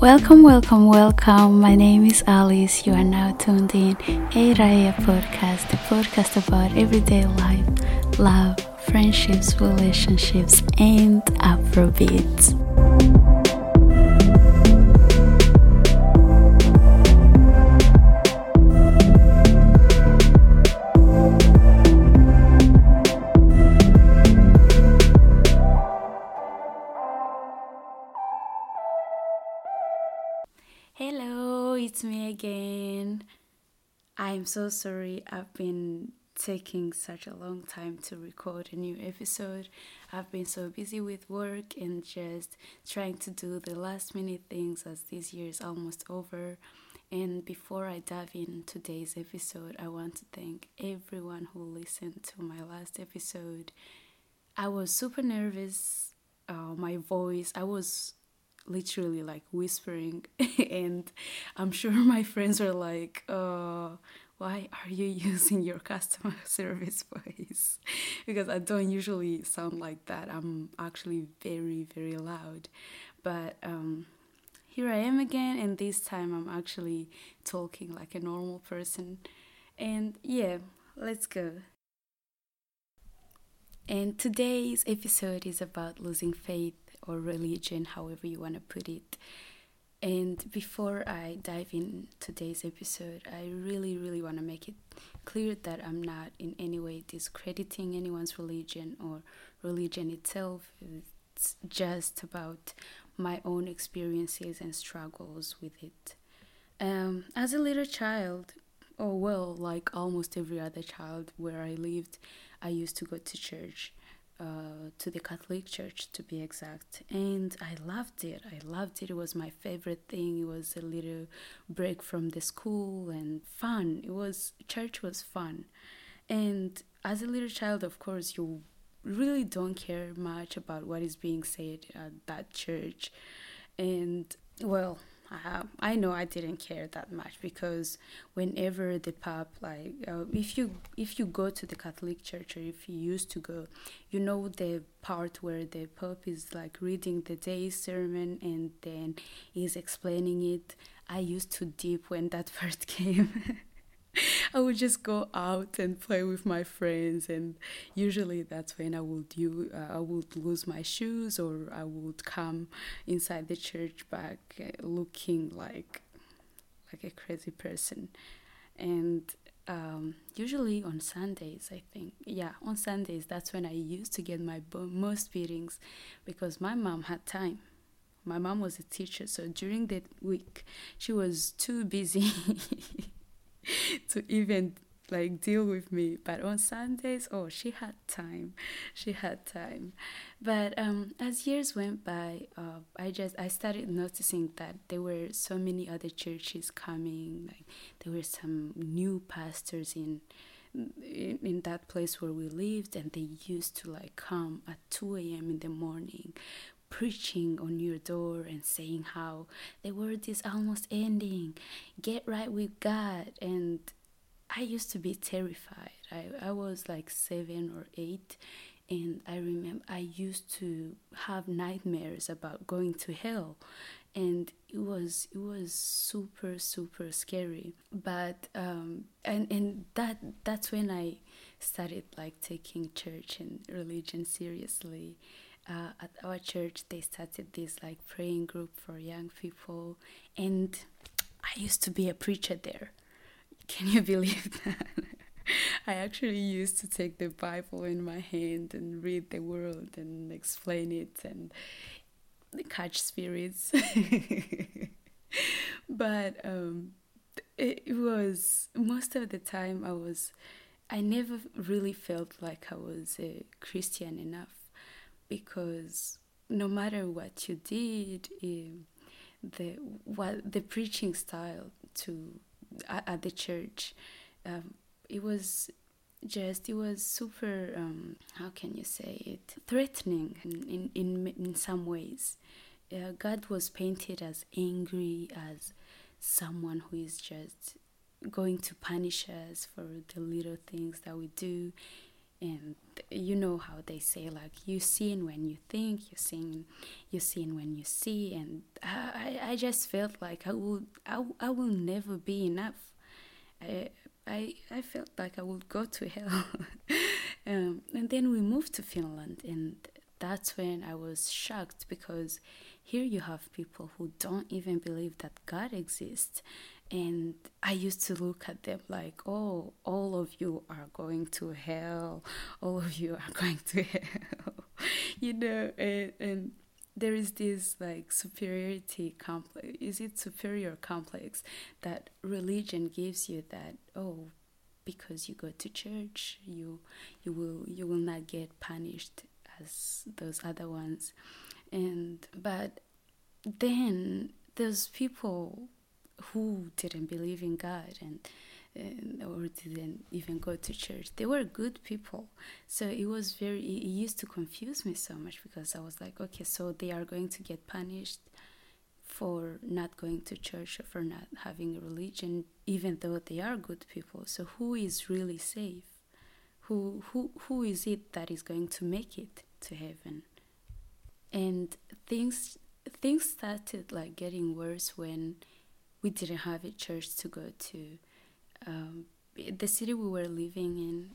Welcome, welcome, welcome. My name is Alice. You are now tuned in A Raya podcast, the podcast about everyday life, love, friendships, relationships, and Afrobeats. Hello, it's me again. I'm so sorry I've been taking such a long time to record a new episode. I've been so busy with work and just trying to do the last minute things as this year is almost over. And before I dive in today's episode, I want to thank everyone who listened to my last episode. I was super nervous. Uh, my voice, I was literally like whispering. And i'm sure my friends are like uh why are you using your customer service voice? Because i don't usually sound like that. I'm actually very very loud. But um here i am again and this time i'm actually talking like a normal person. And yeah let's go. And today's episode is about losing faith or religion, however you want to put it. And before I dive in today's episode, I really, really want to make it clear that I'm not in any way discrediting anyone's religion or religion itself. It's just about my own experiences and struggles with it. Um, as a little child, or well, like almost every other child where I lived, I used to go to church uh, to the Catholic Church to be exact, and I loved it. I loved it. It was my favorite thing. It was a little break from the school and fun. It was church was fun, and as a little child, of course, you really don't care much about what is being said at that church, and well, uh, I know I didn't care that much because whenever the Pope, like, uh, if you if you go to the Catholic Church or if you used to go, you know the part where the Pope is like reading the day's sermon and then he's explaining it. I used to dip when that first came. I would just go out and play with my friends, and usually that's when I would you uh, I would lose my shoes or I would come inside the church back uh, looking like like a crazy person, and um, usually on Sundays I think yeah on Sundays that's when I used to get my most beatings because my mom had time. My mom was a teacher so during that week she was too busy to even like deal with me. But on sundays oh she had time. She had time. But um as years went by uh, i just i started noticing that there were so many other churches coming. Like there were some new pastors in in, in that place where we lived and they used to like come at 2 a.m in the morning preaching on your door and saying how the world is almost ending get right with god and I used to be terrified. I, I was like seven or eight, and I remember I used to have nightmares about going to hell, and it was it was super super scary. But um, and and that that's when I started like taking church and religion seriously. Uh, at our church, they started this like praying group for young people, and I used to be a preacher there can you believe that? I actually used to take the Bible in my hand and read the word and explain it and catch spirits. but um, it was most of the time I was, I never really felt like I was a Christian enough because no matter what you did, um, the what the preaching style to at, at the church. Um, it was just it was super um, how can you say it threatening in in in some ways uh, god was painted as angry as someone who is just going to punish us for the little things that we do and you know how they say like you sin when you think you sin you sin when you see and I, I just felt like I would I, I will never be enough. I I I felt like I would go to hell. um, and then we moved to Finland, and that's when I was shocked because here you have people who don't even believe that God exists. And I used to look at them like, oh, all of you are going to hell. All of you are going to hell. you know, and, and there is this like superiority complex is it superior complex that religion gives you that oh because you go to church you you will you will not get punished as those other ones and but then those people who didn't believe in god and and, or didn't even go to church. They were good people. So it was very, it used to confuse me so much because I was like, okay, so they are going to get punished for not going to church or for not having a religion, even though they are good people. So who is really safe? Who, who, who is it that is going to make it to heaven? And things, things started like getting worse when we didn't have a church to go to. Um, the city we were living in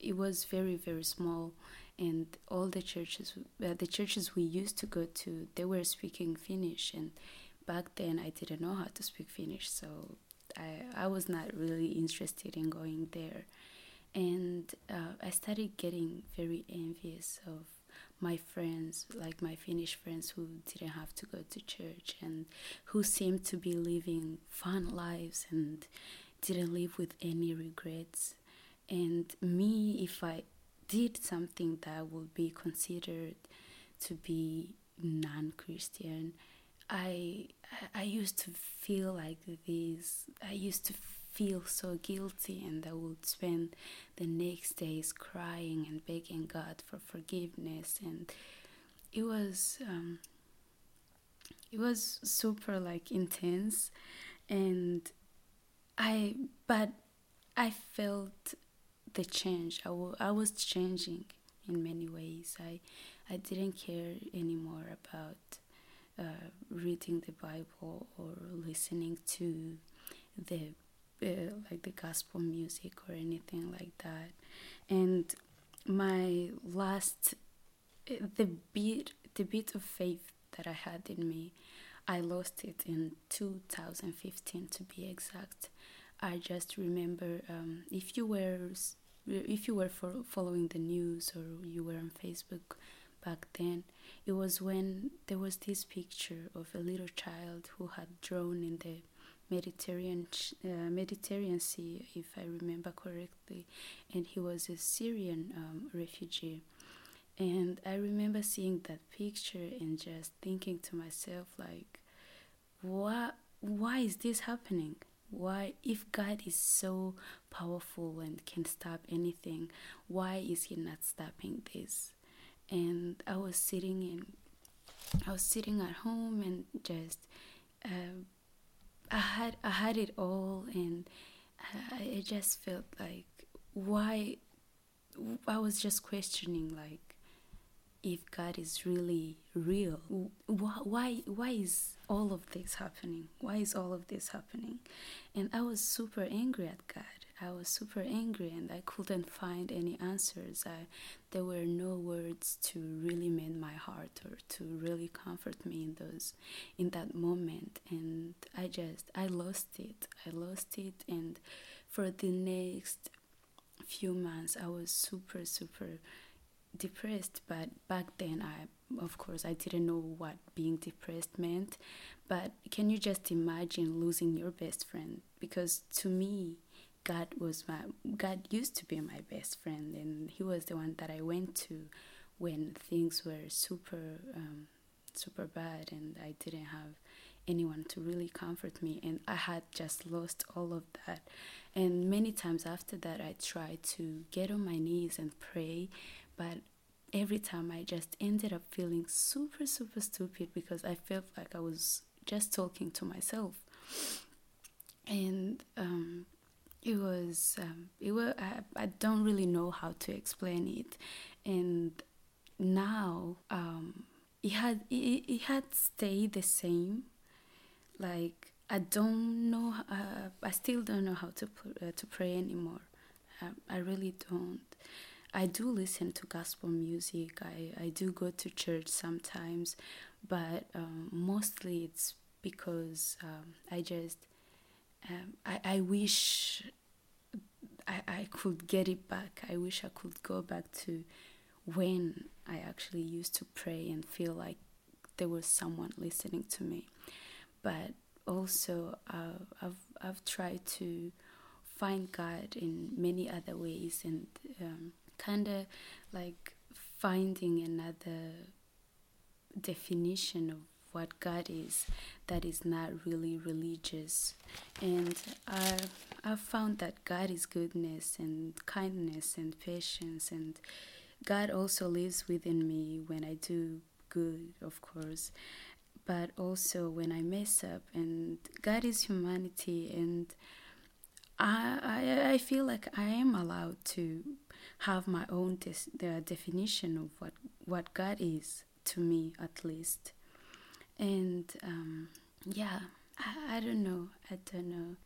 it was very very small and all the churches uh, the churches we used to go to they were speaking finnish and back then i didn't know how to speak finnish so i i was not really interested in going there. And uh, i started getting very envious of my friends like my finnish friends who didn't have to go to church and who seemed to be living fun lives and didn't live with any regrets. And me, if I did something that would be considered to be non-Christian, I I used to feel like this. I used to feel so guilty, and I would spend the next days crying and begging God for forgiveness. And it was um, it was super like intense, and I but I felt the change. I, w- I was changing in many ways. I I didn't care anymore about uh, reading the Bible or listening to the like the gospel music or anything like that. And my last the bit the bit of faith that I had in me, I lost it in 2015 to be exact. I just remember um, if you were if you were following the news or you were on Facebook back then, it was when there was this picture of a little child who had drawn in the Mediterranean uh, Mediterranean Sea, if I remember correctly, and he was a Syrian um, refugee. And I remember seeing that picture and just thinking to myself, like, what? Why is this happening? why if god is so powerful and can stop anything why is he not stopping this and i was sitting in i was sitting at home and just uh, i had i had it all and uh, I, I just felt like why i was just questioning like if God is really real, why why is all of this happening? Why is all of this happening? And I was super angry at God. I was super angry and I couldn't find any answers. I, there were no words to really mend my heart or to really comfort me in those in that moment. And I just I lost it. I lost it. And for the next few months I was super super depressed. But back then i of course i didn't know what being depressed meant. But can you just imagine losing your best friend? Because to me god was my god used to be my best friend and he was the one that i went to when things were super um, super bad and i didn't have anyone to really comfort me and i had just lost all of that and many times after that i tried to get on my knees and pray but every time I just ended up feeling super, super stupid because I felt like I was just talking to myself. And um, it was, um, it was I, I don't really know how to explain it. And now um, it had it, it had stayed the same like I don't know. Uh, I still don't know how to uh, to pray anymore. Um, I really don't. I do listen to gospel music. I, I do go to church sometimes, but um, mostly it's because um, I just um, I, I wish I, I could get it back. I wish I could go back to when I actually used to pray and feel like there was someone listening to me. But also, uh, I've I've tried to find God in many other ways and um, kind of like finding another definition of what God is that is not really religious. And I, I've found that God is goodness and kindness and patience, and God also lives within me when I do good, of course, but also when I mess up. And God is humanity, and I, I, I feel like I am allowed to have my own definition of what, what God is to me, at least and um, yeah I, I don't know. I don't know.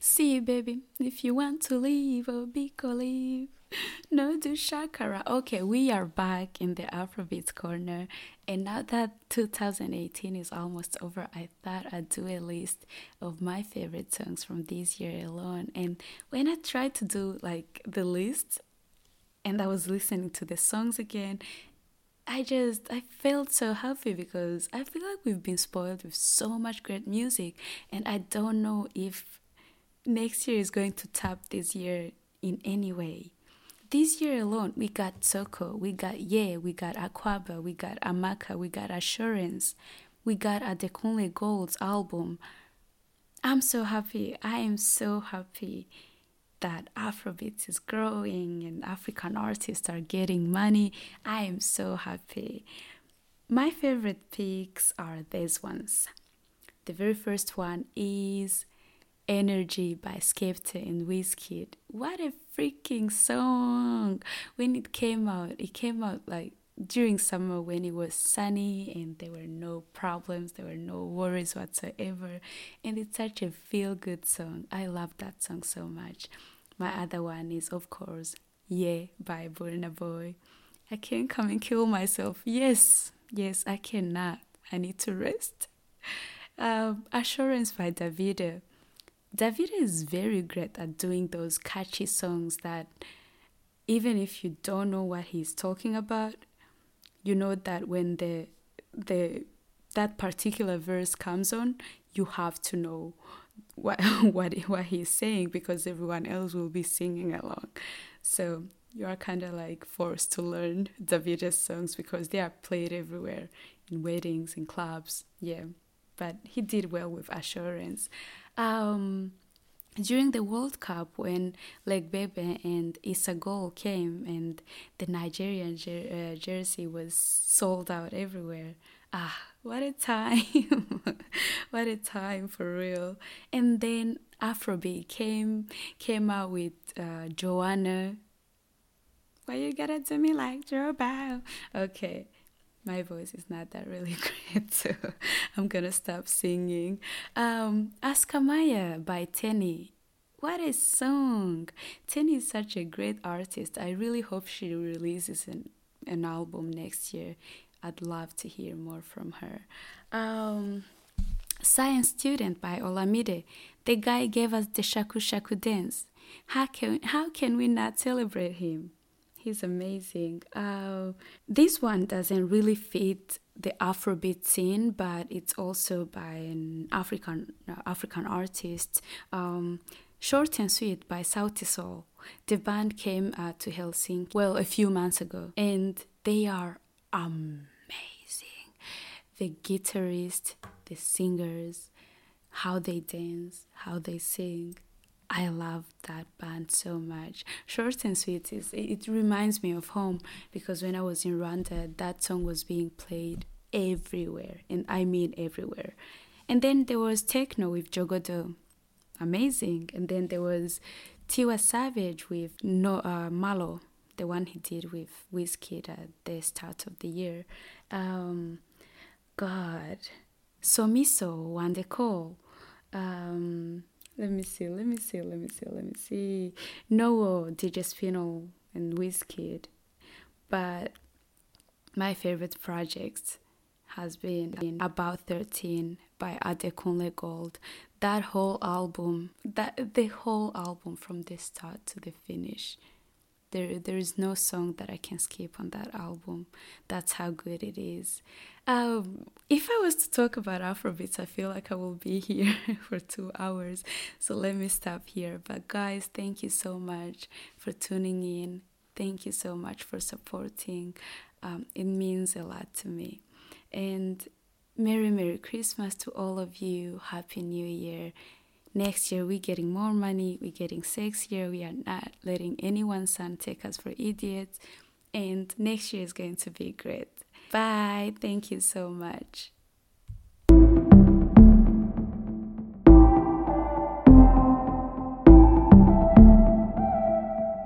See, baby, if you want to leave, oh, be leave. No, do shakara. Okay, we are back in the Afrobeats corner, and now that 2018 is almost over, I thought I'd do a list of my favorite songs from this year alone. And when I tried to do like the list, and I was listening to the songs again, I just I felt so happy because I feel like we've been spoiled with so much great music, and I don't know if next year is going to top this year in any way. This year alone, we got Soco, we got Ye, we got Akwaaba, we got Amaka, we got Assurance, we got Adekunle Gold's album. I'm so happy. I am so happy that Afrobeats is growing and African artists are getting money. I am so happy. My favorite picks are these ones. The very first one is Energy by Skepta and Wizkid. What a freaking song! When it came out, it came out like during summer when it was sunny and there were no problems, there were no worries whatsoever. And it's such a feel good song. I love that song so much. My other one is, of course, Ye by Burna Boy. I can't come and kill myself. Yes, yes, I cannot. I need to rest. Um, Assurance by Davido. David is very great at doing those catchy songs that even if you don't know what he's talking about, you know that when the the that particular verse comes on, you have to know what what what he's saying because everyone else will be singing along. So you are kind of like forced to learn Davido's songs because they are played everywhere in weddings, in clubs. Yeah, but he did well with Assurance. Um, during the World Cup, when Legbegbe and Issa Goal came and the Nigerian jer- uh, jersey was sold out everywhere, ah, what a time! what a time for real! And then Afro B came came out with uh, Joanna. Why you gotta do me like Bow? Okay, my voice is not that really great, so I'm gonna stop singing. Um, Askamaya by Teni. What a song! Teni is such a great artist. I really hope she releases an, an album next year. I'd love to hear more from her. Um, Science Student by Olamide. The guy gave us the Shaku Shaku dance. How can, how can we not celebrate him? He's amazing. Uh, this one doesn't really fit the Afrobeat scene, but it's also by an African uh, African artist. Um, Short and Sweet by Sauti Sol. The band came uh, to Helsinki well a few months ago, and they are amazing. The guitarist, the singers, how they dance, how they sing, I love that band so much. Short and Sweet is it reminds me of home because when I was in Rwanda, that song was being played everywhere, and I mean everywhere. And then there was Tekno with Jogodo, amazing. And then there was Tiwa Savage with no uh, Malo, the one he did with Wizkid at the start of the year. Um, God, Somiso, Wande Coal. Um, let me see, let me see, let me see, let me see. Noah, DJ Spinall, and Wizkid. But my favorite project has been About 13 by Adekunle Gold. That whole album, that the whole album from the start to the finish. There, there is no song that I can skip on that album. That's how good it is. Um, if I was to talk about Afrobeats, I feel like I will be here for two hours. So let me stop here. But guys, thank you so much for tuning in. Thank you so much for supporting. Um, it means a lot to me. And Merry, Merry Christmas to all of you. Happy New Year. Next year, we're getting more money, we're getting sexier, we are not letting anyone's son take us for idiots. And next year is going to be great. Bye. Thank you so much.